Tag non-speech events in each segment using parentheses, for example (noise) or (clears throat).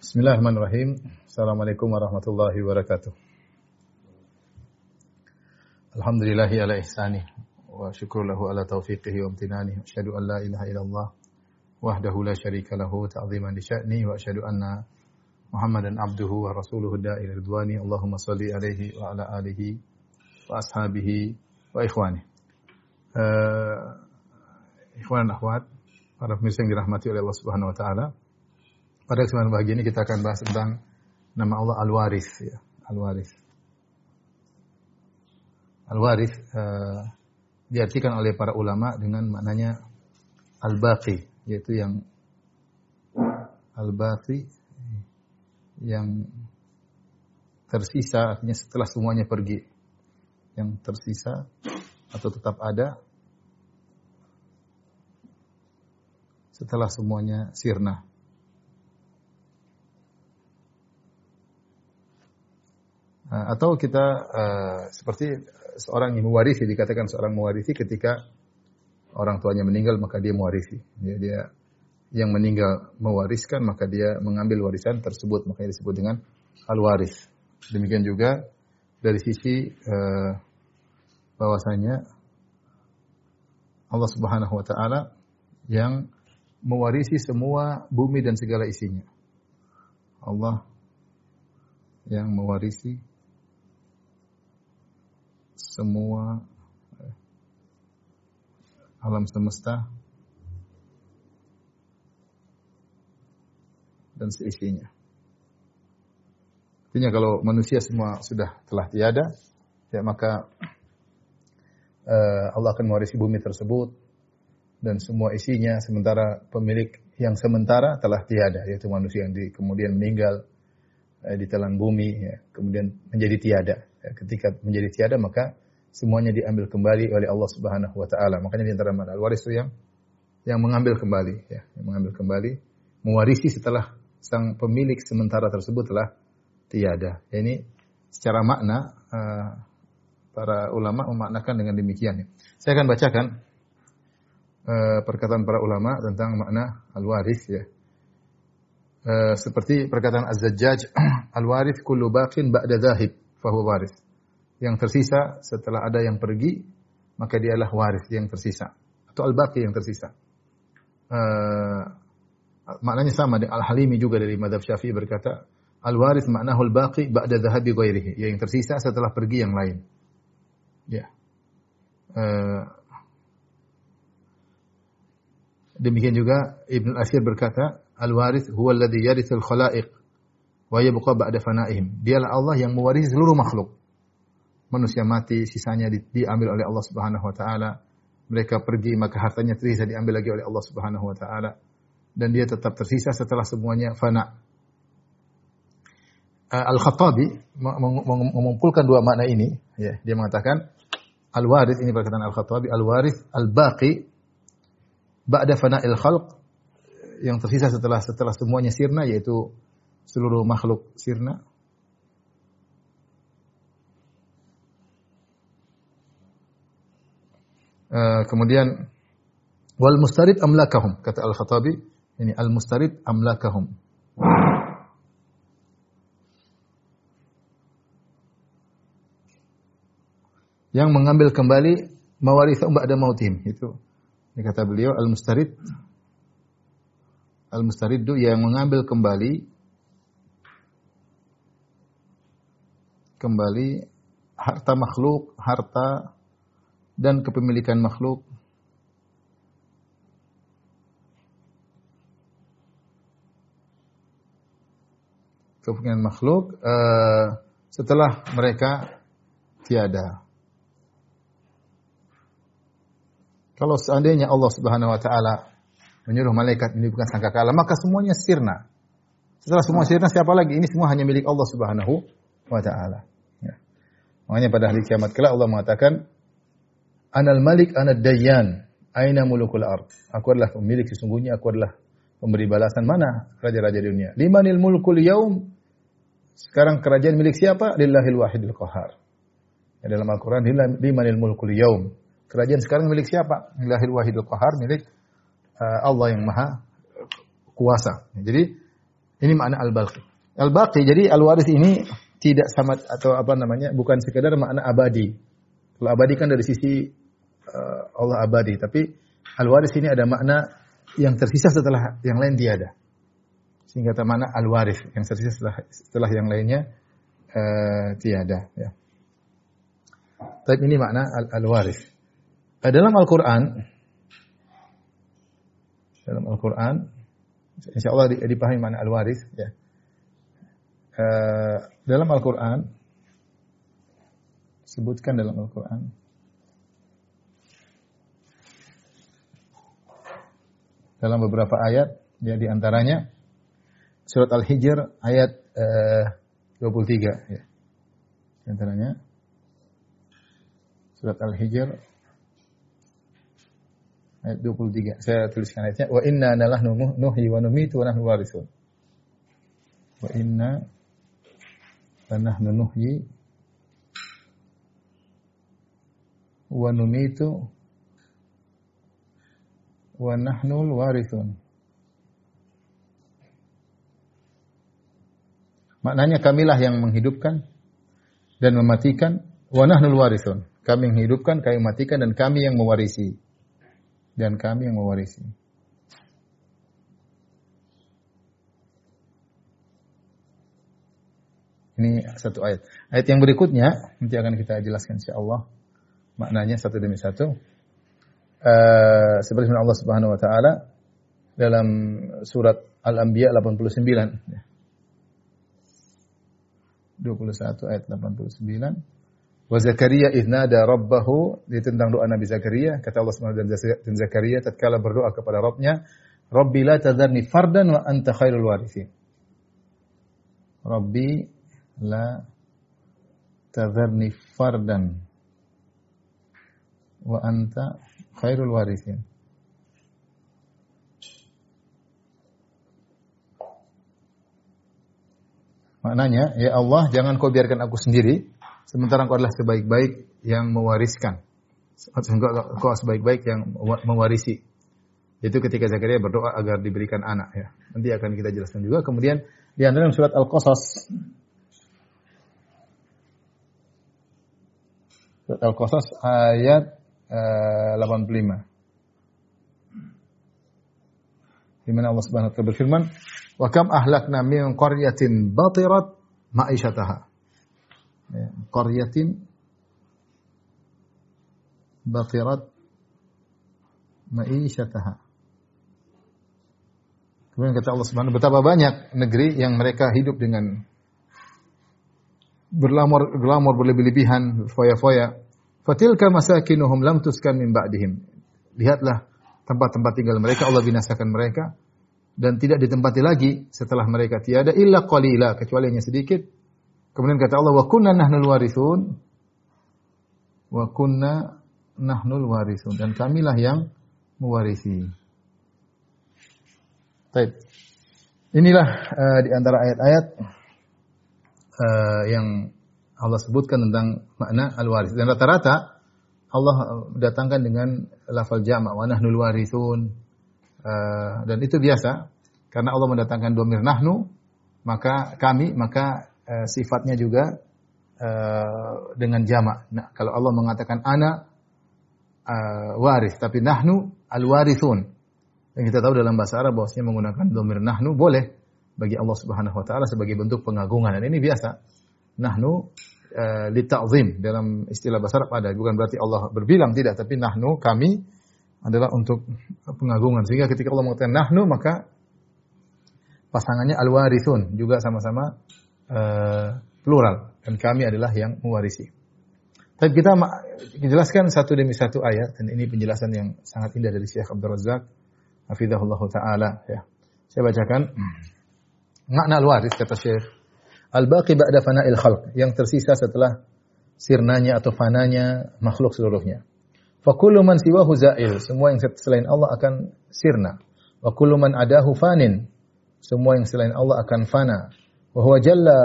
بسم الله الرحمن الرحيم السلام عليكم ورحمة الله وبركاته الحمد لله على إحسانه وشكر له على توفيقه وامتنانه أشهد أن لا إله إلا الله وحده لا شريك له تعظيما لشأنه وأشهد أن محمدا عبده ورسوله الداء إلى اللهم صل عليه وعلى آله وأصحابه وإخوانه إخوان أخوات para pemirsa yang dirahmati oleh Allah Subhanahu wa taala. Pada kesempatan pagi ini kita akan bahas tentang nama Allah Al-Waris ya, Al-Waris. Al-Waris uh, diartikan oleh para ulama dengan maknanya Al-Baqi, yaitu yang Al-Baqi yang tersisa artinya setelah semuanya pergi. Yang tersisa atau tetap ada setelah semuanya sirna. Atau kita uh, seperti seorang yang mewarisi dikatakan seorang mewarisi ketika orang tuanya meninggal maka dia mewarisi. Dia, dia yang meninggal mewariskan maka dia mengambil warisan tersebut. Makanya disebut dengan al waris demikian juga dari sisi uh, bahwasanya Allah Subhanahu wa taala yang mewarisi semua bumi dan segala isinya. Allah yang mewarisi semua eh, alam semesta dan seisinya. Artinya kalau manusia semua sudah telah tiada, ya maka uh, Allah akan mewarisi bumi tersebut dan semua isinya sementara pemilik yang sementara telah tiada yaitu manusia yang di, kemudian meninggal uh, di telan bumi ya, kemudian menjadi tiada. Ya, ketika menjadi tiada maka semuanya diambil kembali oleh Allah Subhanahu wa taala. Makanya di antara mana waris itu yang yang mengambil kembali ya, yang mengambil kembali, mewarisi setelah sang pemilik sementara tersebut telah tiada. Ya, ini secara makna uh, para ulama memaknakan dengan demikian. Ya. Saya akan bacakan uh, perkataan para ulama tentang makna al-waris ya. Uh, seperti perkataan Az-Zajjaj, (clears throat) al-waris kullu baqin ba'da zahib fahuwa waris yang tersisa setelah ada yang pergi, maka dialah waris yang tersisa atau al-baqi yang tersisa. Uh, maknanya sama dengan Al-Halimi juga dari madhab Syafi'i berkata, al-waris maknahu al-baqi ba'da dhahabi ghairihi, yang tersisa setelah pergi yang lain. Ya. Uh, demikian juga Ibn Asir berkata, al-waris huwa alladhi yarithul khalaiq wa yabqa ba'da fana'ihim. Dialah Allah yang mewarisi seluruh makhluk manusia mati, sisanya di, diambil oleh Allah Subhanahu wa taala. Mereka pergi maka hartanya tersisa diambil lagi oleh Allah Subhanahu wa taala dan dia tetap tersisa setelah semuanya fana. Uh, Al-Khattabi mengumpulkan dua makna ini, ya. Dia mengatakan al-waris ini perkataan Al-Khattabi, al-waris al-baqi ba'da fana'il khalq yang tersisa setelah setelah semuanya sirna yaitu seluruh makhluk sirna Eh, kemudian wal mustarid amlakahum kata Al-Khattabi. Ini al mustarid amlakahum. Yang mengambil kembali mawarithum ba'da mautim. Itu ini kata beliau al mustarid al mustariddu yang mengambil kembali kembali harta makhluk harta dan kepemilikan makhluk. Kepemilikan makhluk uh, setelah mereka tiada. Kalau seandainya Allah Subhanahu wa taala menyuruh malaikat ini bukan sangkakala, maka semuanya sirna. Setelah semua sirna siapa lagi? Ini semua hanya milik Allah Subhanahu wa taala. Ya. Makanya pada hari kiamat kelak Allah mengatakan Anal Malik, anad Dayyan. Aina mulukul ard. Aku adalah pemilik sesungguhnya, aku adalah pemberi balasan. Mana raja-raja dunia? Limanil mulkul yaum. Sekarang kerajaan milik siapa? Lillahil wahidil qahar. Ya, dalam Al-Quran, limanil mulkul yaum. Kerajaan sekarang milik siapa? Lillahil wahidil qahar, milik uh, Allah yang maha kuasa. Jadi, Ini makna al-baqi. Al-baqi jadi al-waris ini tidak sama atau apa namanya bukan sekedar makna abadi. Kalau abadi kan dari sisi uh, Allah abadi, tapi al-waris ini ada makna yang tersisa setelah yang lain tiada. Sehingga mana al-waris yang tersisa setelah setelah yang lainnya uh, tiada ya. Tapi ini makna al-waris. Al dalam Al-Qur'an dalam Al-Qur'an insyaallah dipahami makna al-waris ya. Dalam Al-Qur'an sebutkan dalam Al-Qur'an dalam beberapa ayat ya di antaranya surat Al-Hijr ayat uh, 23 ya. Di antaranya surat Al-Hijr ayat 23. Saya tuliskan ayatnya wa inna nalah nuhyi wa numitu wa nahnu warisun. Wa inna lanahnu nuhyi wa numitu wa nahnul warithun. Maknanya kamilah yang menghidupkan dan mematikan wa nahnul warithun. Kami yang menghidupkan, kami mematikan dan kami yang mewarisi. Dan kami yang mewarisi. Ini satu ayat. Ayat yang berikutnya nanti akan kita jelaskan insya Allah maknanya satu demi satu. Uh, Allah Subhanahu wa taala dalam surat Al-Anbiya 89 21 ayat 89. Wa Zakaria idnada rabbahu dia tentang doa Nabi Zakaria. Kata Allah Subhanahu dan Zakaria tatkala berdoa kepada Rabbnya Rabbi la tadharni fardan wa anta khairul warithin. Rabbi la tadharni fardan wa anta khairul warithin Maknanya, ya Allah, jangan kau biarkan aku sendiri, sementara engkau adalah sebaik-baik yang mewariskan. Engkau, sebaik-baik yang mewarisi. Itu ketika Zakaria berdoa agar diberikan anak ya. Nanti akan kita jelaskan juga. Kemudian di antara surat Al-Qasas Surat Al-Qasas ayat 85. Di mana Allah Subhanahu wa taala berfirman, Wa kam ahlakna min qaryatin batirat ma'isyataha. Ya, qaryatin batirat ma'isyataha. Kemudian kata Allah Subhanahu betapa banyak negeri yang mereka hidup dengan berlamor glamor berlebih-lebihan, foya-foya. Fatilka masakinuhum lam tuskan min ba'dihim. Lihatlah tempat-tempat tinggal mereka Allah binasakan mereka dan tidak ditempati lagi setelah mereka tiada illa qalila kecuali hanya sedikit. Kemudian kata Allah wa kunna nahnul warithun wa kunna nahnul warithun dan kamilah yang mewarisi. Baik. Inilah uh, di antara ayat-ayat uh, yang Allah sebutkan tentang makna al-waris. Dan rata-rata Allah datangkan dengan lafal jama' wa nahnul warithun Eh, dan itu biasa karena Allah mendatangkan domir nahnu maka kami maka uh, sifatnya juga uh, dengan jamak. Nah, kalau Allah mengatakan ana uh, waris tapi nahnu al warithun. Dan kita tahu dalam bahasa Arab bahwasanya menggunakan domir nahnu boleh bagi Allah Subhanahu wa taala sebagai bentuk pengagungan dan ini biasa. Nahnu uh, li ta'zim dalam istilah bahasa Arab ada. Bukan berarti Allah berbilang tidak. Tapi nahnu kami adalah untuk pengagungan. Sehingga ketika Allah mengatakan nahnu maka pasangannya al-warithun. Juga sama-sama uh, plural. Dan kami adalah yang mewarisi. Tapi kita jelaskan satu demi satu ayat. Dan ini penjelasan yang sangat indah dari Syekh Abdul Razak hafizahullah taala. Ya. Saya bacakan. (clears throat) Makna al-waris kata Syekh al-baqi ba'da fana'il khalq yang tersisa setelah sirnanya atau fananya makhluk seluruhnya. Fa kullu man siwahu za'il. Semua yang selain Allah akan sirna. Wa kullu man adahu fanin. Semua yang selain Allah akan fana. Wa huwa jalla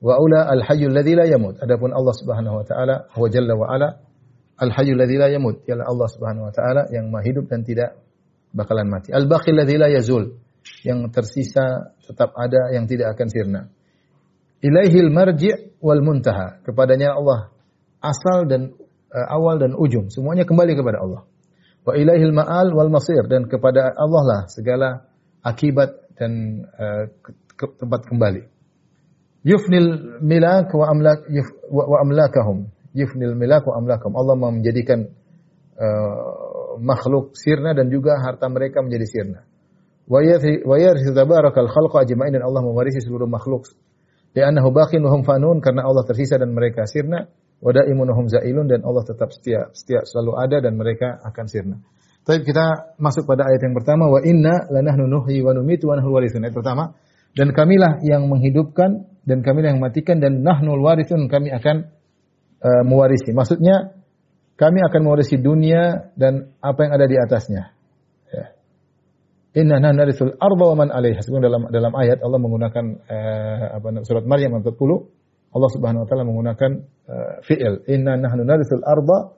wa ula al-hayyul ladzi la yamut. Adapun Allah Subhanahu wa taala, huwa jalla wa ala al-hayyul ladzi la yamut. Ialah Allah Subhanahu wa taala yang maha hidup dan tidak bakalan mati. Al-baqi ladzi la yazul. yang tersisa tetap ada yang tidak akan sirna. Ilaihil marji' wal muntaha. Kepadanya Allah asal dan uh, awal dan ujung. Semuanya kembali kepada Allah. Wa ilaihil ma'al wal masir dan kepada Allah lah segala akibat dan uh, ke, tempat kembali. Yufnil milak wa amlak yuf, wa, wa amlakahum. Yufnil milak wa amlakahum. Allah menjadikan uh, makhluk sirna dan juga harta mereka menjadi sirna. Wa yarith tabarakal khalqa ajma'in dan Allah mewarisi seluruh makhluk Li'annahu baqin wa hum fanun karena Allah tersisa dan mereka sirna wa daimun hum zailun dan Allah tetap setia, setia selalu ada dan mereka akan sirna. Tapi kita masuk pada ayat yang pertama wa inna lanahnu nuhyi wa numitu wa nahnu warithun. Ayat pertama dan kamilah yang menghidupkan dan kamilah yang mematikan dan nahnul warithun kami akan uh, mewarisi. Maksudnya kami akan mewarisi dunia dan apa yang ada di atasnya. Inna narithul arda wa man 'alaiha. Sebenarnya dalam dalam ayat Allah menggunakan uh, apa surat Maryam ayat 40 Allah Subhanahu wa taala menggunakan uh, fi'il. Inna nahnu narithul arda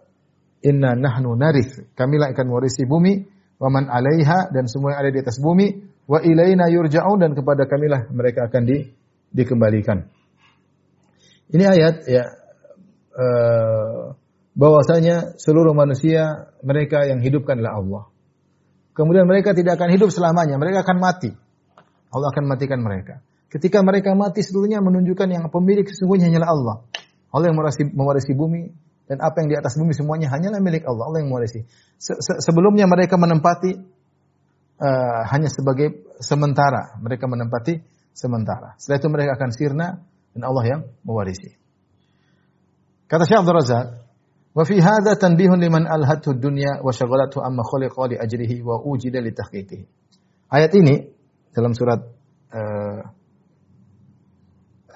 inna nahnu narith. Kamilah akan mewarisi bumi wa man 'alaiha dan semua yang ada di atas bumi wa ilaina yurja'un dan kepada kamilah mereka akan di, dikembalikan. Ini ayat ya uh, bahwasanya seluruh manusia mereka yang hidupkanlah Allah. Kemudian mereka tidak akan hidup selamanya, mereka akan mati. Allah akan matikan mereka. Ketika mereka mati seluruhnya menunjukkan yang pemilik sesungguhnya hanyalah Allah. Allah yang mewarisi, mewarisi bumi dan apa yang di atas bumi semuanya hanyalah milik Allah. Allah yang mewarisi. Se -se Sebelumnya mereka menempati uh, hanya sebagai sementara. Mereka menempati sementara. Setelah itu mereka akan sirna dan Allah yang mewarisi. Kata Syekh Abdul Razak, Wa fi hadza tanbihun liman alhathu dunya wa syaghalathu amma khuliqa li ajrihi wa ujida li tahqiqihi. Ayat ini dalam surat uh,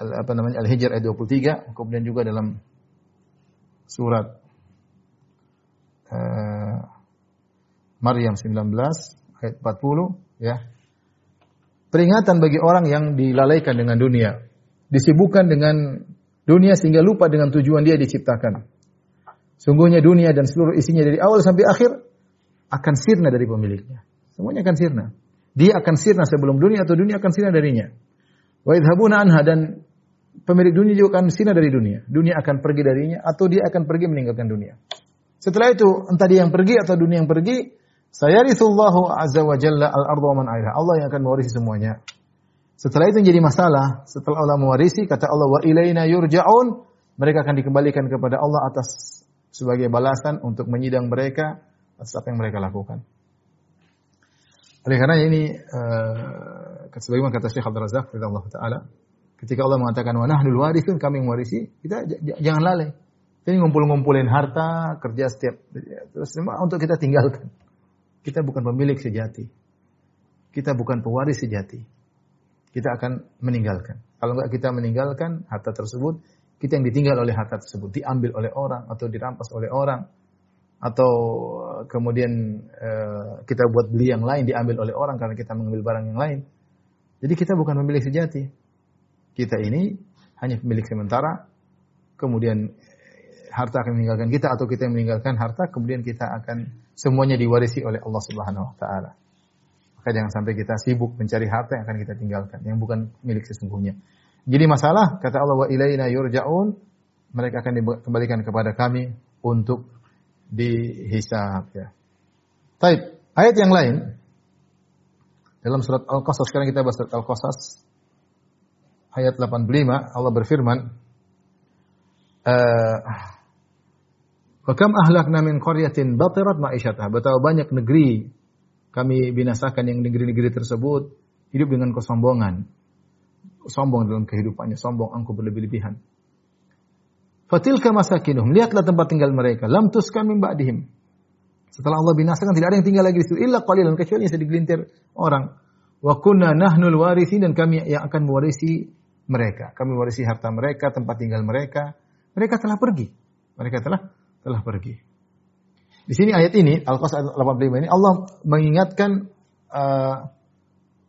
apa namanya Al-Hijr ayat 23, kemudian juga dalam surat uh, Maryam 19 ayat 40 ya. Peringatan bagi orang yang dilalaikan dengan dunia, disibukkan dengan dunia sehingga lupa dengan tujuan dia diciptakan. Sungguhnya dunia dan seluruh isinya dari awal sampai akhir akan sirna dari pemiliknya. Semuanya akan sirna. Dia akan sirna sebelum dunia atau dunia akan sirna darinya. Wa idhabuna anha dan pemilik dunia juga akan sirna dari dunia. Dunia akan pergi darinya atau dia akan pergi meninggalkan dunia. Setelah itu entah dia yang pergi atau dunia yang pergi, sayarithullahu azza wa jalla al-ardha man Allah yang akan mewarisi semuanya. Setelah itu menjadi masalah, setelah Allah mewarisi kata Allah wa ilaina yurja'un, mereka akan dikembalikan kepada Allah atas sebagai balasan untuk menyidang mereka atas apa yang mereka lakukan. Oleh karena ini uh, sebagaimana kata Syekh Abdul Razak Allah taala ketika Allah mengatakan wa nahnul warithun kami mewarisi kita jangan lalai. Ini ngumpul-ngumpulin harta, kerja setiap terus untuk kita tinggalkan. Kita bukan pemilik sejati. Kita bukan pewaris sejati. Kita akan meninggalkan. Kalau enggak kita meninggalkan harta tersebut, kita yang ditinggal oleh harta tersebut diambil oleh orang atau dirampas oleh orang atau kemudian uh, kita buat beli yang lain diambil oleh orang karena kita mengambil barang yang lain. Jadi kita bukan pemilik sejati. Kita ini hanya pemilik sementara. Kemudian eh, harta akan meninggalkan kita atau kita yang meninggalkan harta, kemudian kita akan semuanya diwarisi oleh Allah Subhanahu wa taala. Maka jangan sampai kita sibuk mencari harta yang akan kita tinggalkan, yang bukan milik sesungguhnya. Jadi masalah kata Allah wa ilaina yurja'un mereka akan dikembalikan kepada kami untuk dihisab ya. Taib. Ayat yang lain dalam surat Al-Qasas sekarang kita bahas surat Al-Qasas ayat 85 Allah berfirman uh, Wa kam ahlakna min qaryatin batirat ma'isyataha. Betapa banyak negeri kami binasakan yang negeri-negeri tersebut hidup dengan kesombongan sombong dalam kehidupannya, sombong angkuh berlebih-lebihan. Fatilka masakinuhum, lihatlah tempat tinggal mereka, lam tuskan min ba'dihim. Setelah Allah binasakan tidak ada yang tinggal lagi di situ illa qalilan kecuali segelintir orang. Wa kunna nahnul warithin dan kami yang akan mewarisi mereka. Kami mewarisi harta mereka, tempat tinggal mereka. Mereka telah pergi. Mereka telah telah pergi. Di sini ayat ini Al-Qasas 85 ini Allah mengingatkan uh,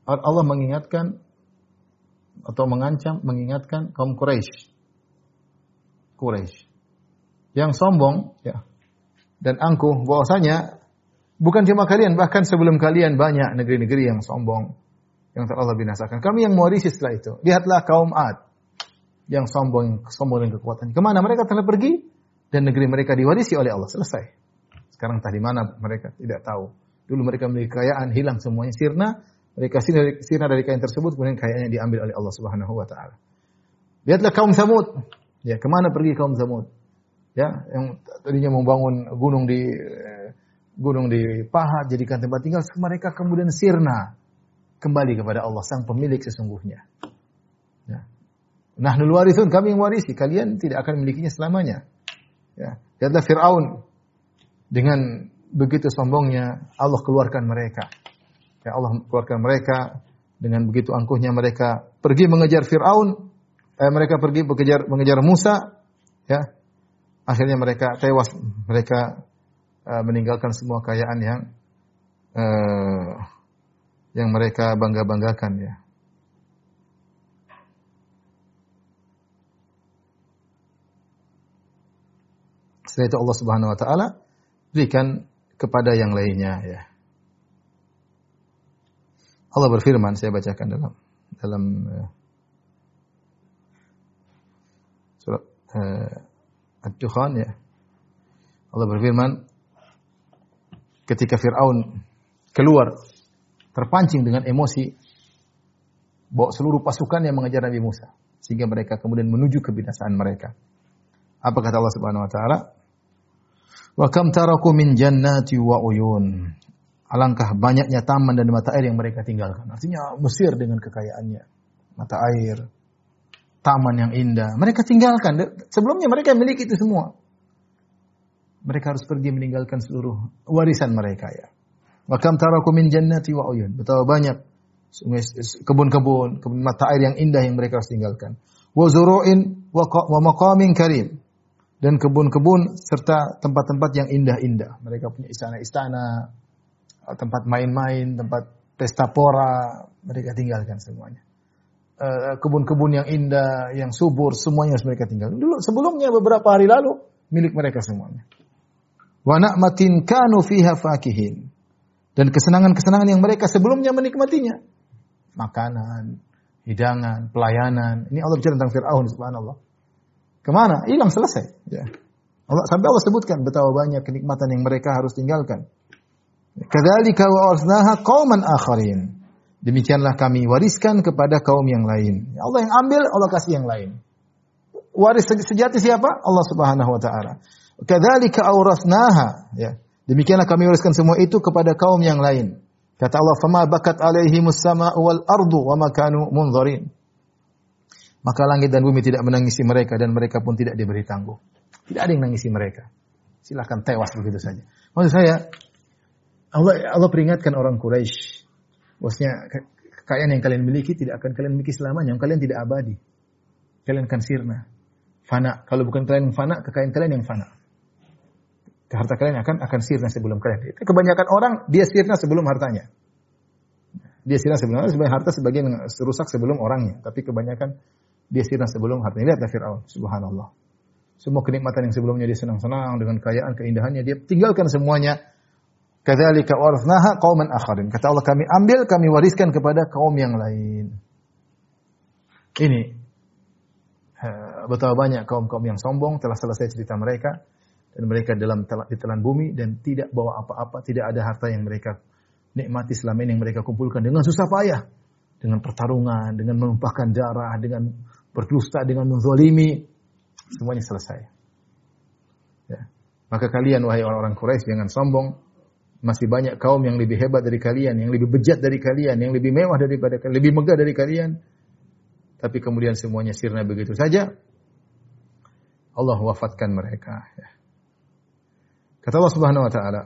Allah mengingatkan atau mengancam, mengingatkan kaum Quraisy. Quraisy yang sombong ya dan angkuh bahwasanya bukan cuma kalian bahkan sebelum kalian banyak negeri-negeri yang sombong yang telah Allah binasakan. Kami yang mewarisi setelah itu. Lihatlah kaum Ad yang sombong, sombong dengan kekuatan. Ke mana mereka telah pergi dan negeri mereka diwarisi oleh Allah. Selesai. Sekarang tadi mana mereka tidak tahu. Dulu mereka memiliki kekayaan, hilang semuanya, sirna. Mereka sirna, dari kain tersebut, kemudian kekayaannya diambil oleh Allah Subhanahu Wa Taala. Lihatlah kaum Samud. Ya, ke mana pergi kaum Samud? Ya, yang tadinya membangun gunung di gunung di Pahat jadikan tempat tinggal, mereka kemudian sirna kembali kepada Allah sang pemilik sesungguhnya. Ya. Nah, warithun kami yang warisi, kalian tidak akan memilikinya selamanya. Ya. Lihatlah Fir'aun dengan begitu sombongnya Allah keluarkan mereka. Ya Allah keluarkan mereka dengan begitu angkuhnya mereka pergi mengejar Fir'aun, eh, mereka pergi mengejar mengejar Musa, ya. Akhirnya mereka tewas, mereka uh, meninggalkan semua kekayaan yang uh, yang mereka bangga-banggakan ya. Setelah itu Allah Subhanahu wa taala berikan kepada yang lainnya ya. Allah berfirman, saya bacakan dalam dalam uh, surat uh, Ad-Dukhan ya. Allah berfirman ketika Firaun keluar terpancing dengan emosi, bawa seluruh pasukan yang mengejar Nabi Musa. Sehingga mereka kemudian menuju kebinasaan mereka. Apa kata Allah Subhanahu wa taala? Wa kam taraku min jannati wa uyun. Alangkah banyaknya taman dan mata air yang mereka tinggalkan. Artinya Mesir dengan kekayaannya, mata air, taman yang indah. Mereka tinggalkan. Sebelumnya mereka memiliki itu semua. Mereka harus pergi meninggalkan seluruh warisan mereka ya. Wa kam taraku min jannati wa uyun. Betapa banyak kebun-kebun, kebun mata air yang indah yang mereka harus tinggalkan. Wa zuru'in wa maqamin karim. Dan kebun-kebun serta tempat-tempat yang indah-indah. Mereka punya istana-istana, tempat main-main, tempat pesta pora, mereka tinggalkan semuanya. Eh, kebun-kebun yang indah, yang subur, semuanya harus mereka tinggalkan. Dulu sebelumnya beberapa hari lalu milik mereka semuanya. Wa na'matin kanu fiha fakihin dan kesenangan-kesenangan yang mereka sebelumnya menikmatinya. Makanan, hidangan, pelayanan. Ini Allah bicara tentang Fir'aun subhanallah. Ke mana? Hilang selesai. Ya. Allah, sampai Allah sebutkan betapa banyak kenikmatan yang mereka harus tinggalkan. Kadzalika wa arsnaha qauman akharin. Demikianlah kami wariskan kepada kaum yang lain. Allah yang ambil, Allah kasih yang lain. Waris sejati siapa? Allah Subhanahu wa taala. Kadzalika aurasnaha, ya. Demikianlah kami wariskan semua itu kepada kaum yang lain. Kata Allah, "Fama bakat alaihimus sama'u wal ardu wa ma kanu munzarin." Maka langit dan bumi tidak menangisi mereka dan mereka pun tidak diberi tangguh. Tidak ada yang nangisi mereka. Silahkan tewas begitu saja. Maksud saya, Allah Allah peringatkan orang Quraisy, bosnya kekayaan yang kalian miliki tidak akan kalian miliki selamanya, kalian tidak abadi. Kalian akan sirna, fana. Kalau bukan kalian yang fana, kekayaan kalian yang fana harta kalian akan akan sirna sebelum kalian. Kebanyakan orang dia sirna sebelum hartanya. Dia sirna sebelum hartanya, harta sebagian rusak sebelum orangnya. Tapi kebanyakan dia sirna sebelum hartanya. Lihatlah Fir'aun, subhanallah. Semua kenikmatan yang sebelumnya dia senang-senang dengan kekayaan, keindahannya, dia tinggalkan semuanya. Kadzalika warasnaha qauman akharin. Kata Allah, kami ambil, kami wariskan kepada kaum yang lain. Ini betapa banyak kaum-kaum yang sombong telah selesai cerita mereka dan mereka dalam ditelan bumi dan tidak bawa apa-apa, tidak ada harta yang mereka nikmati selama ini yang mereka kumpulkan dengan susah payah, dengan pertarungan, dengan menumpahkan darah, dengan berdusta, dengan menzalimi, semuanya selesai. Ya. Maka kalian wahai orang-orang Quraisy jangan sombong, masih banyak kaum yang lebih hebat dari kalian, yang lebih bejat dari kalian, yang lebih mewah daripada kalian, lebih megah dari kalian. Tapi kemudian semuanya sirna begitu saja. Allah wafatkan mereka. Ya. Kata Allah Subhanahu wa taala.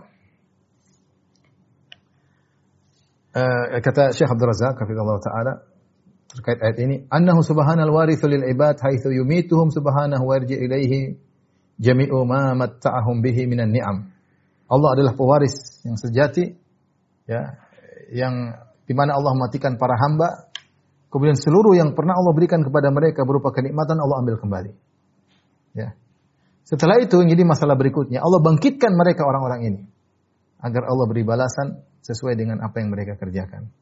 Uh, kata Syekh Abdul Razak Allah taala terkait ayat ini, "Annahu subhanal warithu lil ibad haitsu yumituhum subhanahu wa yarji ilaihi jami'u ma matta'ahum bihi minan ni'am." Allah adalah pewaris yang sejati ya, yang di mana Allah matikan para hamba kemudian seluruh yang pernah Allah berikan kepada mereka berupa kenikmatan Allah ambil kembali. Ya. Setelah itu jadi masalah berikutnya, Allah bangkitkan mereka orang-orang ini agar Allah beri balasan sesuai dengan apa yang mereka kerjakan.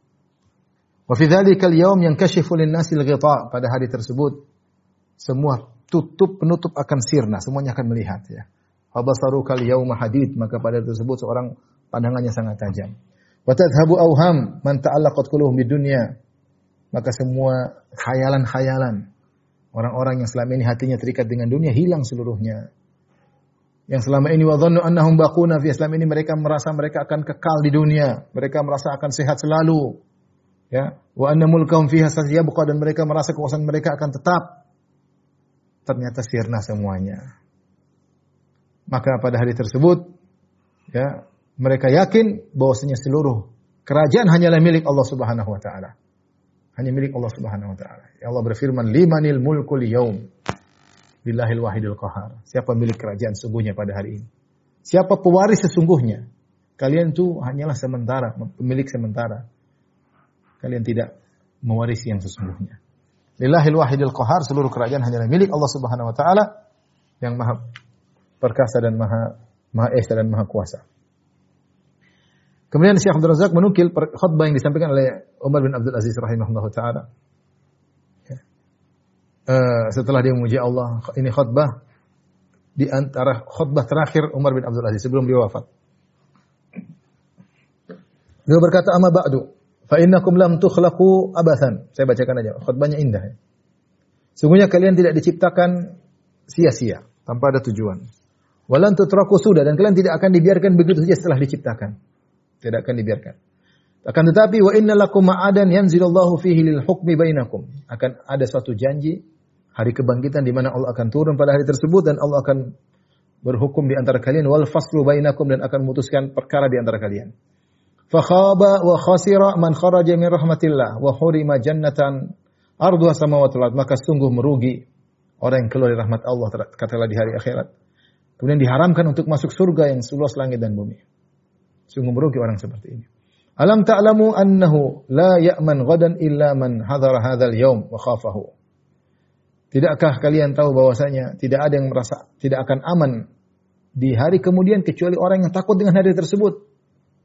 Wa fi dzalikal yaum yankashifu lin-nasi. Pada hari tersebut semua tutup penutup akan sirna, semuanya akan melihat ya. Fabasaru kal yauma hadid, maka pada tersebut seorang pandangannya sangat tajam. Wa tadhhabu awham man ta'allaqat quluhum bidunya. Maka semua khayalan-khayalan orang-orang yang selama ini hatinya terikat dengan dunia hilang seluruhnya. Yang selama ini wadhannu annahum baquna fi Islam ini mereka merasa mereka akan kekal di dunia, mereka merasa akan sehat selalu. Ya, wa anna mulkahum fiha sasyabqa dan mereka merasa kekuasaan mereka akan tetap. Ternyata sirna semuanya. Maka pada hari tersebut ya, mereka yakin bahwasanya seluruh kerajaan hanyalah milik Allah Subhanahu wa taala. Hanya milik Allah Subhanahu wa taala. Ya Allah berfirman, "Limanil mulkul yaum." Billahil wahidil qahar. Siapa milik kerajaan sesungguhnya pada hari ini? Siapa pewaris sesungguhnya? Kalian itu hanyalah sementara, pemilik sementara. Kalian tidak mewarisi yang sesungguhnya. Lillahil wahidil qahar, seluruh kerajaan hanyalah milik Allah Subhanahu wa taala yang maha perkasa dan maha maha esa dan maha kuasa. Kemudian Syekh Abdul Razak menukil khutbah yang disampaikan oleh Umar bin Abdul Aziz rahimahullah taala uh, setelah dia memuji Allah, ini khutbah di antara khutbah terakhir Umar bin Abdul Aziz sebelum dia wafat. Dia berkata, "Amma ba'du, fa innakum lam tukhlaqu abathan." Saya bacakan aja, khutbahnya indah ya. Sungguhnya kalian tidak diciptakan sia-sia, tanpa ada tujuan. Walan tutraku sudah dan kalian tidak akan dibiarkan begitu saja setelah diciptakan. Tidak akan dibiarkan. Akan tetapi wa innalakum ma'adan yanzilallahu fihi lil hukmi bainakum. Akan ada suatu janji hari kebangkitan di mana Allah akan turun pada hari tersebut dan Allah akan berhukum di antara kalian wal faslu bainakum dan akan memutuskan perkara di antara kalian. Fa khaba wa khasira man kharaja min rahmatillah wa hurima jannatan arduha samawati wal maka sungguh merugi orang yang keluar dari rahmat Allah katalah di hari akhirat. Kemudian diharamkan untuk masuk surga yang seluas langit dan bumi. Sungguh merugi orang seperti ini. Alam ta'lamu annahu la ya'man ghadan illa man hadara hadzal yaum wa khafahu. Tidakkah kalian tahu bahwasanya tidak ada yang merasa tidak akan aman di hari kemudian kecuali orang yang takut dengan hari tersebut.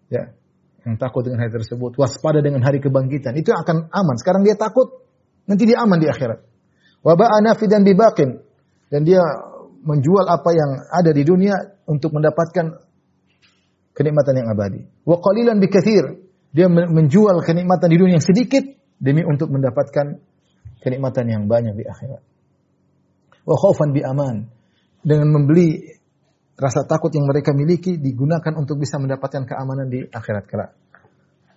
Ya, yang takut dengan hari tersebut, waspada dengan hari kebangkitan, itu akan aman. Sekarang dia takut, nanti dia aman di akhirat. Wabah nafidan bibaqin dan dia menjual apa yang ada di dunia untuk mendapatkan kenikmatan yang abadi. Wa qalilan bikathir. Dia menjual kenikmatan di dunia yang sedikit demi untuk mendapatkan kenikmatan yang banyak di akhirat wa khaufan bi aman. Dengan membeli rasa takut yang mereka miliki digunakan untuk bisa mendapatkan keamanan di akhirat kelak.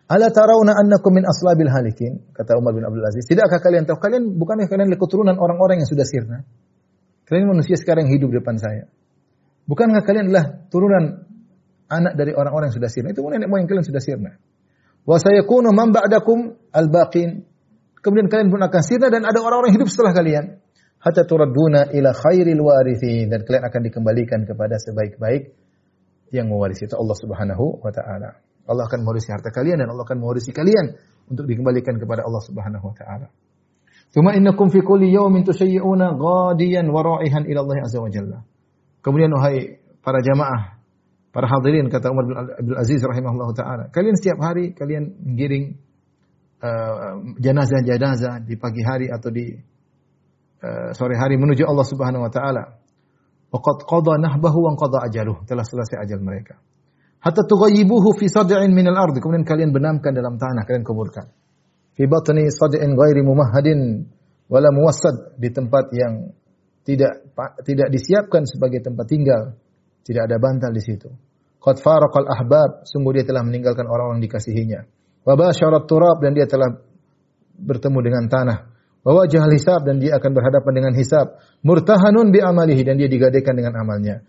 Ala tarawna annakum min aslabil halikin kata Umar bin Abdul Aziz. Tidakkah kalian tahu kalian bukannya kalian keturunan orang-orang yang sudah sirna? Kalian manusia sekarang yang hidup di depan saya. Bukankah kalian adalah turunan anak dari orang-orang yang sudah sirna? Itu nenek moyang kalian sudah sirna. Wa sayakunu man ba'dakum al-baqin. Kemudian kalian pun akan sirna dan ada orang-orang hidup setelah kalian hatta turadduna ila khairil warithin dan kalian akan dikembalikan kepada sebaik-baik yang mewarisi itu Allah Subhanahu wa taala. Allah akan mewarisi harta kalian dan Allah akan mewarisi kalian untuk dikembalikan kepada Allah Subhanahu wa taala. Tsumma innakum fi kulli yawmin tushayyi'una ghadiyan wa ra'ihan ila Allah azza wa jalla. Kemudian wahai para jamaah, para hadirin kata Umar bin Abdul Aziz rahimahullah taala, kalian setiap hari kalian menggiring uh, jenazah-jenazah di pagi hari atau di Eh, sore hari menuju Allah Subhanahu wa taala. Waqad qada nahbahu wa qada ajaluh. Telah selesai ajal mereka. Hatta tughayyibuhu fi sad'in min al-ard. Kemudian kalian benamkan dalam tanah, kalian kuburkan. Fi batni sad'in ghairi mumahhadin wala muwassad di tempat yang tidak tidak disiapkan sebagai tempat tinggal. Tidak ada bantal di situ. Qad faraqal ahbab, sungguh dia telah meninggalkan orang-orang dikasihinya. Wa basyarat turab dan dia telah bertemu dengan tanah bahwa jahal hisab dan dia akan berhadapan dengan hisab. Murtahanun bi amalihi dan dia digadaikan dengan amalnya.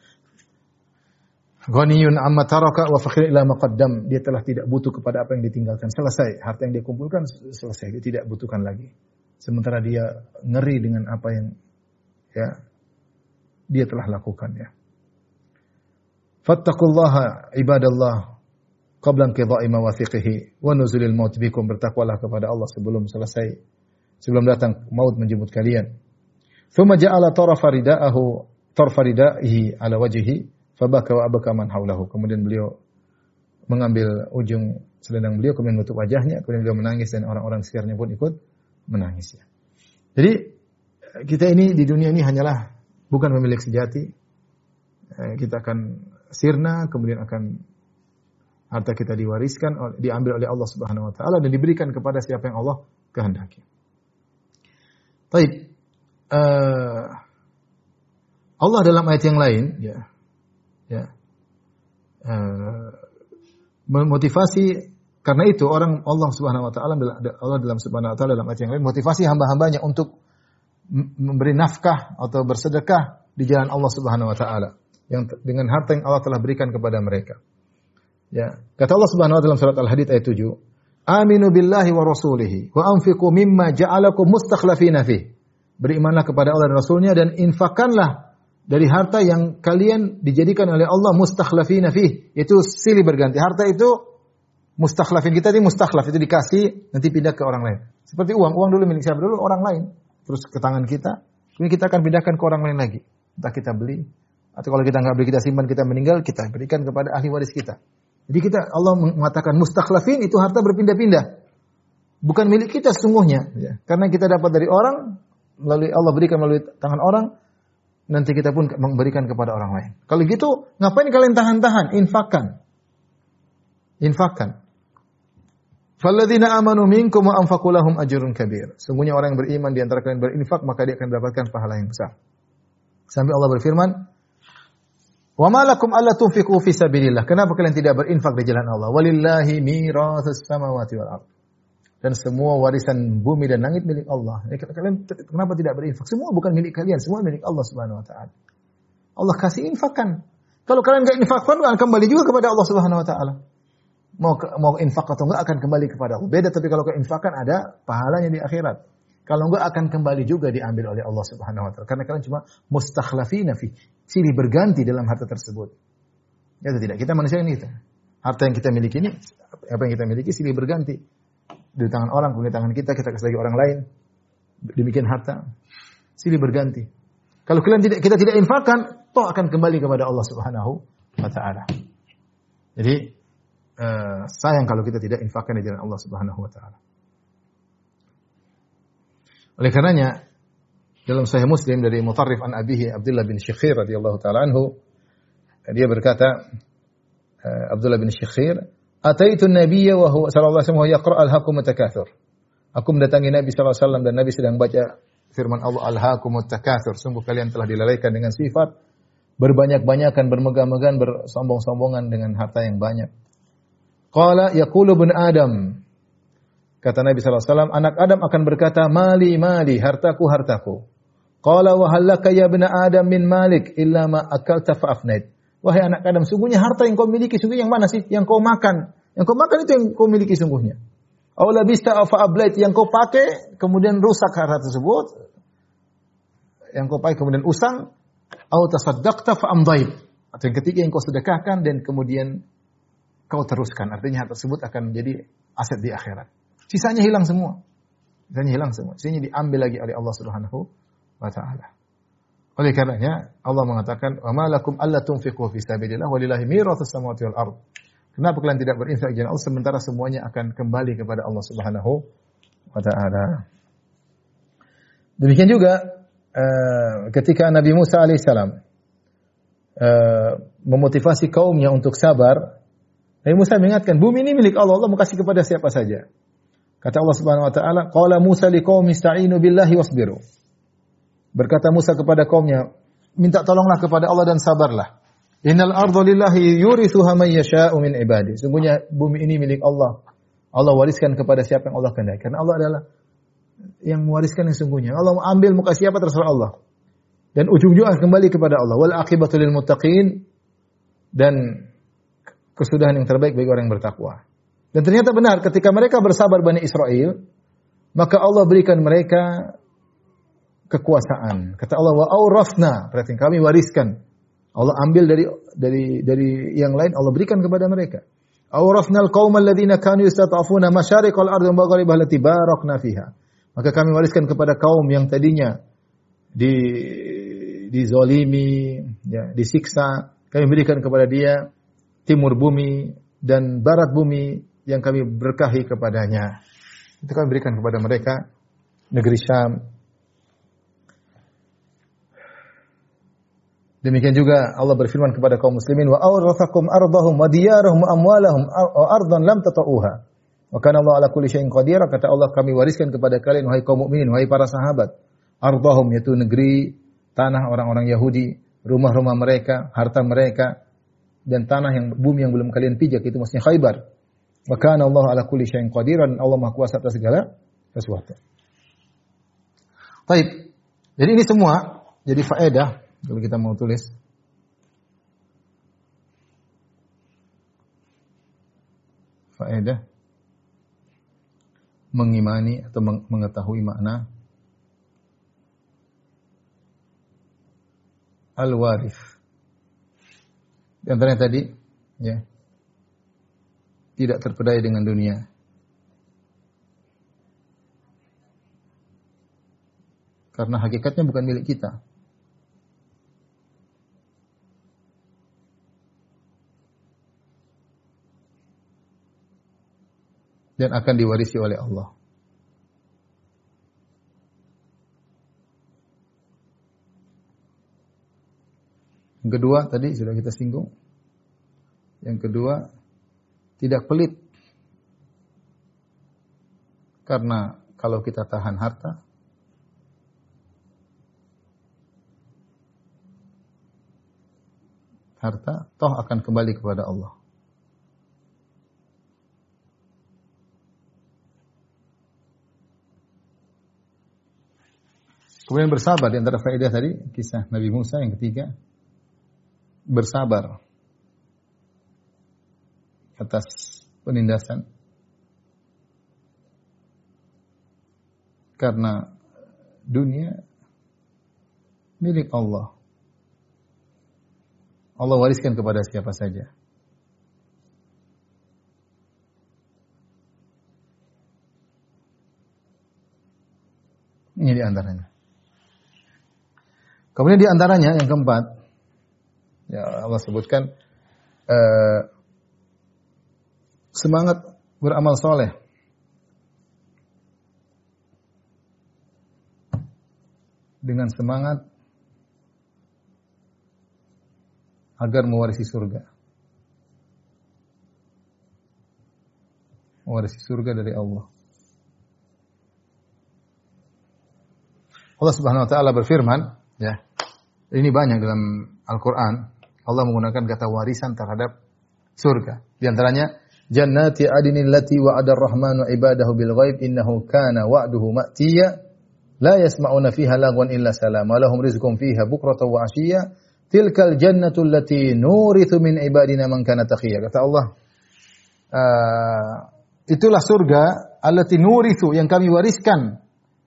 Ghaniyun amma taraka wa fakhir ila maqaddam. Dia telah tidak butuh kepada apa yang ditinggalkan. Selesai. Harta yang dia kumpulkan selesai. Dia tidak butuhkan lagi. Sementara dia ngeri dengan apa yang ya dia telah lakukan ya. Fattaqullaha ibadallah qabla inqidha'i mawathiqihi wa nuzulil maut bikum bertakwalah kepada Allah sebelum selesai sebelum datang maut menjemput kalian. Thumma ja'ala tarafa rida'ahu tarfa rida'ihi ala wajhihi fabaka wa abaka man haulahu. Kemudian beliau mengambil ujung selendang beliau kemudian menutup wajahnya, kemudian beliau menangis dan orang-orang sekitarnya pun ikut menangis ya. Jadi kita ini di dunia ini hanyalah bukan pemilik sejati. Eh, kita akan sirna, kemudian akan harta kita diwariskan, diambil oleh Allah Subhanahu Wa Taala dan diberikan kepada siapa yang Allah kehendaki. Baik, uh, Allah dalam ayat yang lain, ya, ya, uh, memotivasi karena itu orang Allah Subhanahu wa taala Allah dalam Subhanahu wa taala dalam ayat yang lain motivasi hamba-hambanya untuk memberi nafkah atau bersedekah di jalan Allah Subhanahu wa taala yang dengan harta yang Allah telah berikan kepada mereka. Ya, kata Allah Subhanahu wa taala dalam surat Al-Hadid ayat 7, "Aminu billahi wa rasulihi wa anfiqu mimma ja'alakum mustakhlafina fi." Berimanlah kepada Allah dan Rasulnya dan infakkanlah dari harta yang kalian dijadikan oleh Allah mustakhlafina fi. Itu silih berganti. Harta itu mustakhlafin kita ini mustakhlaf itu dikasih nanti pindah ke orang lain. Seperti uang, uang dulu milik siapa dulu orang lain, terus ke tangan kita, ini kita akan pindahkan ke orang lain lagi. Entah kita beli atau kalau kita nggak beli kita simpan kita meninggal kita berikan kepada ahli waris kita. Jadi kita Allah mengatakan mustakhlafin itu harta berpindah-pindah. Bukan milik kita sesungguhnya, ya. karena kita dapat dari orang, melalui Allah berikan melalui tangan orang, nanti kita pun memberikan kepada orang lain. Kalau gitu, ngapain kalian tahan-tahan? Infakkan. Infakkan. Falladzina amanu minkum wa anfaqu lahum ajrun kabir. Sungguhnya orang yang beriman di antara kalian berinfak maka dia akan mendapatkan pahala yang besar. Sampai Allah berfirman, "Wa ma lakum alla tunfiqu fi sabilillah?" Kenapa kalian tidak berinfak di jalan Allah? Walillahi mirathus samawati wal ardh. Dan semua warisan bumi dan langit milik Allah. Kalian kenapa tidak berinfak? Semua bukan milik kalian, semua milik Allah Subhanahu wa taala. Allah kasih infakkan. Kalau kalian enggak infakkan, akan kembali juga kepada Allah Subhanahu wa taala mau mau infak atau enggak akan kembali kepada Allah. Beda tapi kalau keinfakan ada pahalanya di akhirat. Kalau enggak akan kembali juga diambil oleh Allah Subhanahu wa taala. Karena kalian cuma mustakhlafina fi, silih berganti dalam harta tersebut. Ya atau tidak? Kita manusia ini. Harta yang kita miliki ini apa yang kita miliki silih berganti. Di tangan orang, kemudian di tangan kita, kita kasih lagi orang lain. Demikian harta. Silih berganti. Kalau kalian tidak kita tidak infakkan, toh akan kembali kepada Allah Subhanahu wa taala. Jadi uh, sayang kalau kita tidak infakkan di jalan Allah Subhanahu wa taala. Oleh karenanya dalam Sahih Muslim dari Mutarrif an Abihi Abdullah bin Syikhir radhiyallahu taala anhu dia berkata uh, Abdullah bin Syikhir Ataitu Nabiyya wa huwa sallallahu alaihi wasallam yaqra al-hakum. Aku mendatangi Nabi sallallahu alaihi wasallam dan Nabi sedang baca firman Allah al-hakum takatsur. Sungguh kalian telah dilalaikan dengan sifat berbanyak-banyakan, bermegah-megahan, bersombong-sombongan dengan harta yang banyak. Qala yaqulu bin Adam. Kata Nabi SAW, anak Adam akan berkata, mali mali, hartaku hartaku. Qala wa halaka ya bin Adam min malik illa ma akalta fa'afnait. Wahai anak Adam, sungguhnya harta yang kau miliki, sungguhnya yang mana sih? Yang kau makan. Yang kau makan itu yang kau miliki sungguhnya. Aula bista afa ablait yang kau pakai kemudian rusak harta tersebut. Yang kau pakai kemudian usang. Au tasaddaqta fa. Atau yang ketiga yang kau sedekahkan dan kemudian kau teruskan. Artinya hal tersebut akan menjadi aset di akhirat. Sisanya hilang semua. Sisanya hilang semua. Sisanya diambil lagi oleh Allah Subhanahu wa taala. Oleh karenanya Allah mengatakan, "Wa malakum alla tunfiqu fi sabilillah walillahi mirathus samawati wal ard." Kenapa kalian tidak berinfak di Allah sementara semuanya akan kembali kepada Allah Subhanahu wa taala. Demikian juga uh, ketika Nabi Musa alaihissalam uh, memotivasi kaumnya untuk sabar Nabi Musa mengingatkan, bumi ini milik Allah, Allah mau kasih kepada siapa saja. Kata Allah Subhanahu wa taala, qala Musa liqaumi ista'inu billahi wasbiru. Berkata Musa kepada kaumnya, minta tolonglah kepada Allah dan sabarlah. Innal arda lillahi yurithuha man yasha'u min ibadi. Sungguhnya bumi ini milik Allah. Allah wariskan kepada siapa yang Allah kehendaki. Karena Allah adalah yang mewariskan yang sungguhnya. Allah ambil muka siapa terserah Allah. Dan ujung-ujungnya kembali kepada Allah. Wal akibatu lil muttaqin dan kesudahan yang terbaik bagi orang yang bertakwa. Dan ternyata benar ketika mereka bersabar Bani Israel, maka Allah berikan mereka kekuasaan. Kata Allah wa aurafna, berarti kami wariskan. Allah ambil dari dari dari yang lain Allah berikan kepada mereka. Aurafna al-qauma alladziina kanu yastata'funa masyariqal ardi wa maghribah allati barakna fiha. Maka kami wariskan kepada kaum yang tadinya di dizolimi, ya, disiksa, kami berikan kepada dia timur bumi, dan barat bumi yang kami berkahi kepadanya. Itu kami berikan kepada mereka negeri Syam. Demikian juga Allah berfirman kepada kaum muslimin wa awrathakum ardahum wa diyarahum wa amwalahum wa ardan lam tata'uha. Wa kana Allah ala kulli syai'in qadir kata Allah kami wariskan kepada kalian wahai kaum mukminin wahai para sahabat ardahum yaitu negeri tanah orang-orang Yahudi, rumah-rumah mereka, harta mereka dan tanah yang bumi yang belum kalian pijak itu maksudnya Khaybar. Wa kana Allah ala kulli syai'in qadir Allah Maha kuasa atas segala sesuatu. Baik. Jadi ini semua jadi faedah kalau kita mau tulis. Faedah mengimani atau mengetahui makna al-warith. Di antaranya tadi ya tidak terpedaya dengan dunia. Karena hakikatnya bukan milik kita. Dan akan diwarisi oleh Allah. Yang kedua tadi sudah kita singgung. Yang kedua tidak pelit. Karena kalau kita tahan harta, harta toh akan kembali kepada Allah. Kemudian bersabar di antara faedah tadi kisah Nabi Musa yang ketiga bersabar atas penindasan karena dunia milik Allah. Allah wariskan kepada siapa saja. Ini di antaranya. Kemudian di antaranya yang keempat, ya Allah sebutkan eh, semangat beramal soleh. Dengan semangat agar mewarisi surga. Mewarisi surga dari Allah. Allah Subhanahu wa taala berfirman, ya. Ini banyak dalam Al-Qur'an. Allah menggunakan kata warisan terhadap surga. Di antaranya jannati adnin lati wa'ada ar-rahmanu ibadahu bil ghaib innahu kana wa'duhu ma'tiya la yasma'una fiha lagwan illa salama lahum rizqum fiha bukratan wa 'ashiyya tilkal jannatu allati nurithu min ibadina man kana taqiyya kata Allah uh, itulah surga allati nurithu yang kami wariskan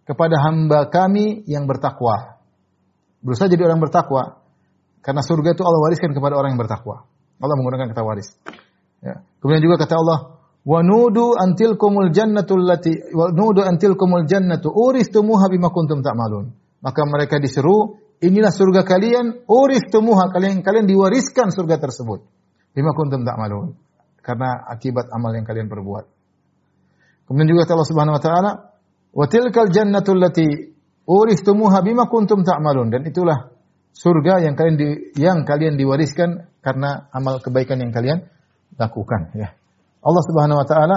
kepada hamba kami yang bertakwa berusaha jadi orang bertakwa karena surga itu Allah wariskan kepada orang yang bertakwa Allah menggunakan kata waris Ya. Kemudian juga kata Allah, wa nudu antilkumul jannatu allati wa nudu antilkumul jannatu uristumuha bima kuntum ta'malun. Maka mereka diseru, inilah surga kalian, uristumuha kalian kalian diwariskan surga tersebut. Bima kuntum ta'malun. Karena akibat amal yang kalian perbuat. Kemudian juga kata Allah Subhanahu wa taala, wa tilkal jannatu allati uristumuha bima kuntum ta'malun. Dan itulah surga yang kalian di, yang kalian diwariskan karena amal kebaikan yang kalian lakukan ya. Allah Subhanahu wa taala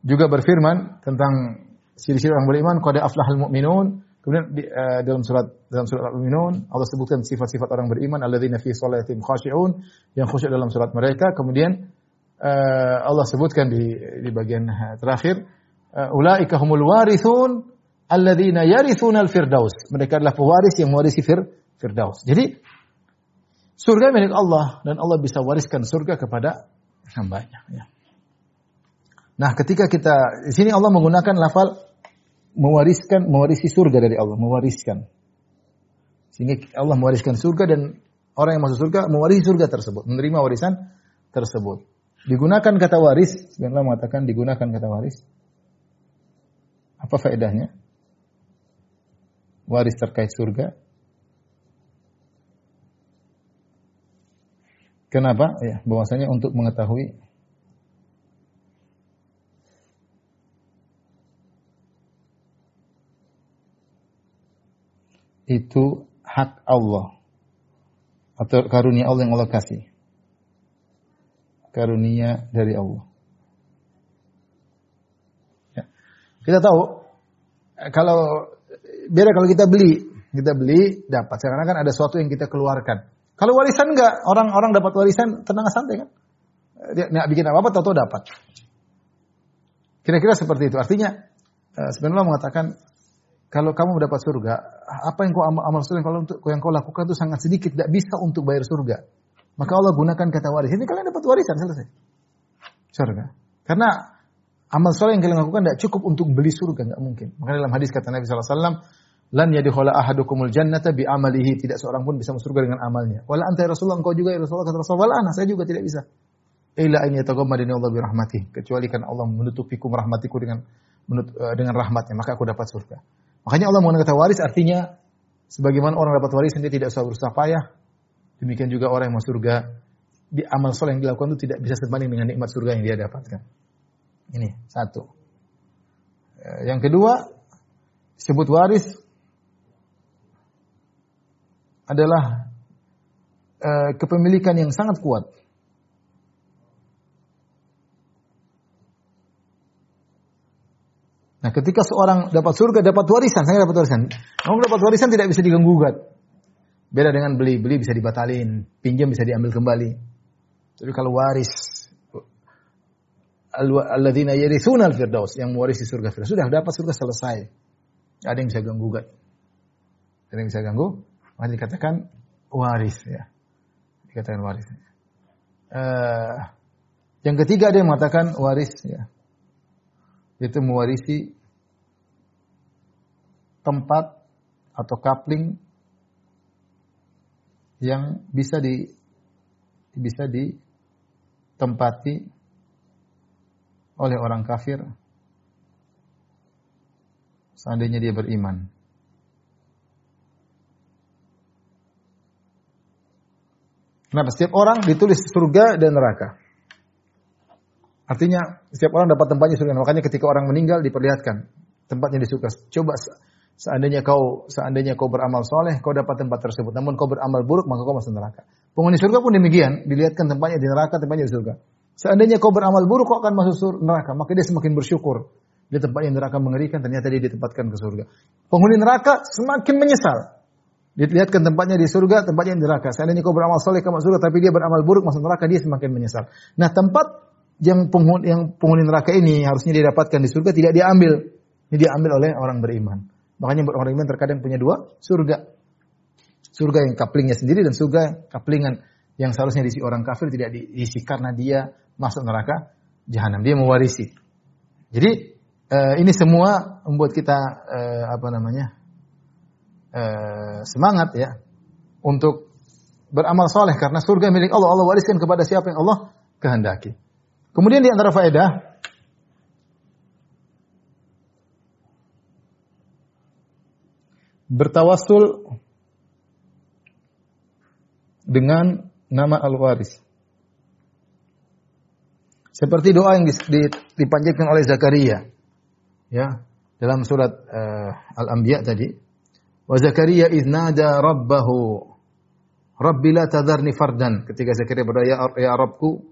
juga berfirman tentang ciri-ciri orang beriman qad aflahal mu'minun. Kemudian di, uh, dalam surat dalam surat Al-Mu'minun Allah sebutkan sifat-sifat orang beriman alladzina fi shalatihim khashi'un yang khusyuk dalam surat mereka. Kemudian uh, Allah sebutkan di di bagian terakhir uh, ulaika humul warithun alladzina yarithuna al-firdaus mereka adalah pewaris yang mewarisi fir, firdaus jadi Surga milik Allah dan Allah bisa wariskan surga kepada hambanya. Ya. Nah, ketika kita di sini Allah menggunakan lafal mewariskan, mewarisi surga dari Allah, mewariskan. Sehingga Allah mewariskan surga dan orang yang masuk surga mewarisi surga tersebut, menerima warisan tersebut. Digunakan kata waris, sebenarnya mengatakan digunakan kata waris. Apa faedahnya? waris terkait surga? Kenapa? Ya, bahwasanya untuk mengetahui itu hak Allah atau karunia Allah yang Allah kasih. Karunia dari Allah. Ya. Kita tahu eh, kalau beda kalau kita beli, kita beli dapat. Karena kan ada sesuatu yang kita keluarkan. Kalau warisan enggak, orang-orang dapat warisan tenang santai kan? Dia nggak bikin apa-apa, tahu-tahu dapat. Kira-kira seperti itu. Artinya, uh, sebenarnya mengatakan kalau kamu mendapat surga, apa yang kau amal, amal surga kalau untuk yang kau lakukan itu sangat sedikit, tidak bisa untuk bayar surga. Maka Allah gunakan kata waris. Ini kalian dapat warisan selesai. Surga. Karena amal soleh yang kalian lakukan tidak cukup untuk beli surga, nggak mungkin. Makanya dalam hadis kata Nabi SAW, lan yadkhula ahadukumul jannata bi amalihi tidak seorang pun bisa masuk surga dengan amalnya. Wala anta ya rasulullah engkau juga ya rasulullah kata rasulullah. Wala ana saya juga tidak bisa. Illa an yataghammadani Allah bi rahmatih kecuali kan Allah menutupiku merahmatiku dengan uh, dengan rahmatnya maka aku dapat surga. Makanya Allah menggunakan kata waris artinya sebagaimana orang dapat waris dia tidak usah berusaha payah. Demikian juga orang yang masuk surga di amal soleh yang dilakukan itu tidak bisa sebanding dengan nikmat surga yang dia dapatkan ini satu eh, yang kedua disebut waris adalah uh, kepemilikan yang sangat kuat. Nah, ketika seorang dapat surga, dapat warisan, saya dapat warisan. Kamu dapat warisan tidak bisa diganggu gugat. Beda dengan beli, beli bisa dibatalin, pinjam bisa diambil kembali. Tapi kalau waris, alladzina yarithuna al-firdaus, yang mewarisi surga firdaus, sudah dapat surga selesai. Ada yang bisa ganggu gugat. Ada yang bisa ganggu maka dikatakan waris ya. Dikatakan waris. Uh, yang ketiga ada yang mengatakan waris ya. Itu mewarisi tempat atau kapling yang bisa di bisa ditempati oleh orang kafir seandainya dia beriman. Kenapa? Setiap orang ditulis surga dan neraka. Artinya setiap orang dapat tempatnya surga. Makanya ketika orang meninggal diperlihatkan tempatnya di surga. Coba seandainya kau seandainya kau beramal soleh, kau dapat tempat tersebut. Namun kau beramal buruk, maka kau masuk neraka. Penghuni surga pun demikian, dilihatkan tempatnya di neraka, tempatnya di surga. Seandainya kau beramal buruk, kau akan masuk neraka. Maka dia semakin bersyukur. Di tempat yang neraka mengerikan, ternyata dia ditempatkan ke surga. Penghuni neraka semakin menyesal. Dilihatkan tempatnya di surga, tempatnya di neraka. Seandainya kau beramal soleh ke surga, tapi dia beramal buruk masuk neraka, dia semakin menyesal. Nah tempat yang penghuni, yang penghuni neraka ini harusnya dia dapatkan di surga tidak diambil. Ini diambil oleh orang beriman. Makanya orang beriman terkadang punya dua surga. Surga yang kaplingnya sendiri dan surga kaplingan yang seharusnya diisi orang kafir tidak diisi karena dia masuk neraka jahanam. Dia mewarisi. Jadi uh, ini semua membuat kita uh, apa namanya Eh, semangat ya untuk beramal soleh karena surga milik Allah. Allah wariskan kepada siapa yang Allah kehendaki. Kemudian di antara faedah bertawasul dengan nama Al-Waris. Seperti doa yang dipanjatkan oleh Zakaria. Ya, dalam surat uh, Al-Anbiya tadi, Wa Zakaria iznada rabbahu. Rabbi la tadarni fardan. Ketika Zakaria berdoa, ya, ya Rabbku,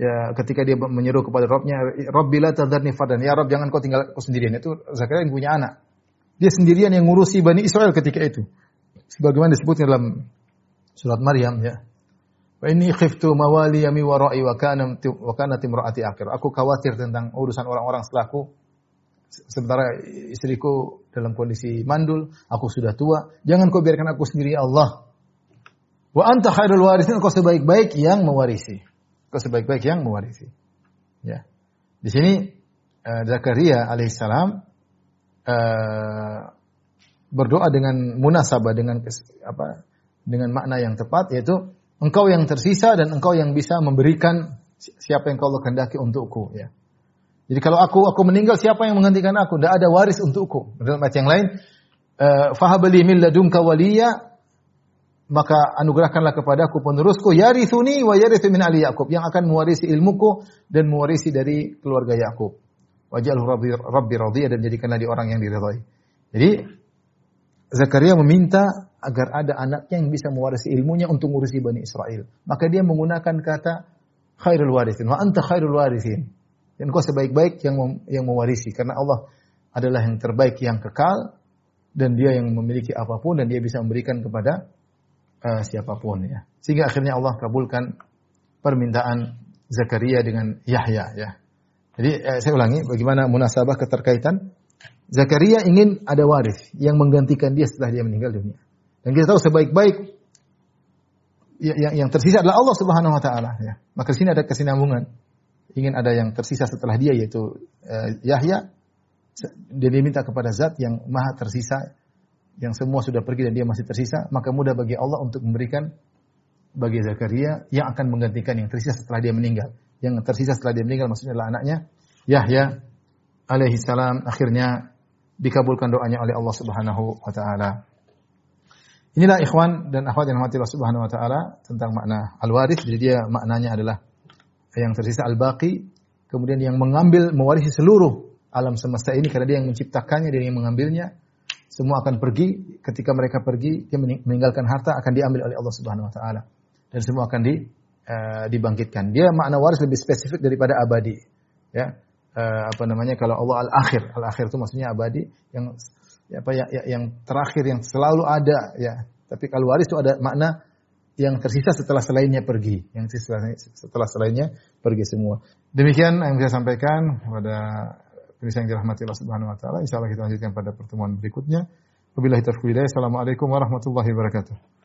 ya ketika dia menyeru kepada Rabbnya, Rabbi la tadarni fardan. Ya Rabb jangan kau tinggal aku sendirian. Itu Zakaria yang punya anak. Dia sendirian yang ngurusi Bani Israel ketika itu. Sebagaimana disebutnya dalam surat Maryam ya. Wa inni khiftu mawali yami wara'i wa kana wa akhir. Aku khawatir tentang urusan orang-orang setelahku sementara istriku dalam kondisi mandul, aku sudah tua, jangan kau biarkan aku sendiri ya Allah. Wa anta khairul warisin, kau sebaik-baik yang mewarisi. Kau sebaik-baik yang mewarisi. Ya. Di sini uh, Zakaria alaihissalam uh, berdoa dengan munasabah dengan apa dengan makna yang tepat yaitu engkau yang tersisa dan engkau yang bisa memberikan siapa yang kau kehendaki untukku ya. Jadi kalau aku aku meninggal siapa yang menggantikan aku? Tidak ada waris untukku. Dalam ayat yang lain, eh, fahabali min ladunka waliya maka anugerahkanlah kepadaku penerusku yarithuni wa yarithu min ali Yakub yang akan mewarisi ilmuku dan mewarisi dari keluarga Yakub. Wajalhu rabbi, rabbi radhiya dan jadikanlah dia orang yang diridhai. Jadi Zakaria meminta agar ada anaknya yang bisa mewarisi ilmunya untuk mengurusi Bani Israel. Maka dia menggunakan kata khairul warithin. Wa anta khairul warithin. Dan kau sebaik-baik yang mem yang mewarisi. Karena Allah adalah yang terbaik yang kekal. Dan dia yang memiliki apa pun dan dia bisa memberikan kepada uh, siapa pun ya. Sehingga akhirnya Allah kabulkan permintaan Zakaria dengan Yahya ya. Jadi eh, saya ulangi bagaimana munasabah keterkaitan Zakaria ingin ada waris yang menggantikan dia setelah dia meninggal dunia. Dan kita tahu sebaik-baik ya, yang, yang tersisa adalah Allah Subhanahu wa taala ya. Maka di sini ada kesinambungan. Ingin ada yang tersisa setelah dia yaitu uh, Yahya dia minta kepada zat yang maha tersisa yang semua sudah pergi dan dia masih tersisa, maka mudah bagi Allah untuk memberikan bagi Zakaria yang akan menggantikan yang tersisa setelah dia meninggal. Yang tersisa setelah dia meninggal maksudnya adalah anaknya Yahya alaihi salam akhirnya dikabulkan doanya oleh Allah Subhanahu wa taala. Inilah ikhwan dan akhwat yang rahmati Allah Subhanahu wa taala tentang makna al-waris. Jadi dia maknanya adalah yang tersisa al-baqi, kemudian yang mengambil mewarisi seluruh alam semesta ini karena dia yang menciptakannya, dia yang mengambilnya. Semua akan pergi, ketika mereka pergi, dia meninggalkan harta akan diambil oleh Allah Subhanahu wa taala. Dan semua akan di, uh, dibangkitkan. Dia makna waris lebih spesifik daripada abadi. Ya uh, apa namanya kalau Allah al-akhir. Al-akhir itu maksudnya abadi yang ya, ya, yang terakhir yang selalu ada ya. Tapi kalau waris itu ada makna yang tersisa setelah selainnya pergi, yang setelah, setelah selainnya pergi semua. Demikian yang saya sampaikan pada pemirsa yang dirahmati Allah Subhanahu wa taala. Insyaallah kita lanjutkan pada pertemuan berikutnya. Wabillahi taufiq Assalamualaikum warahmatullahi wabarakatuh.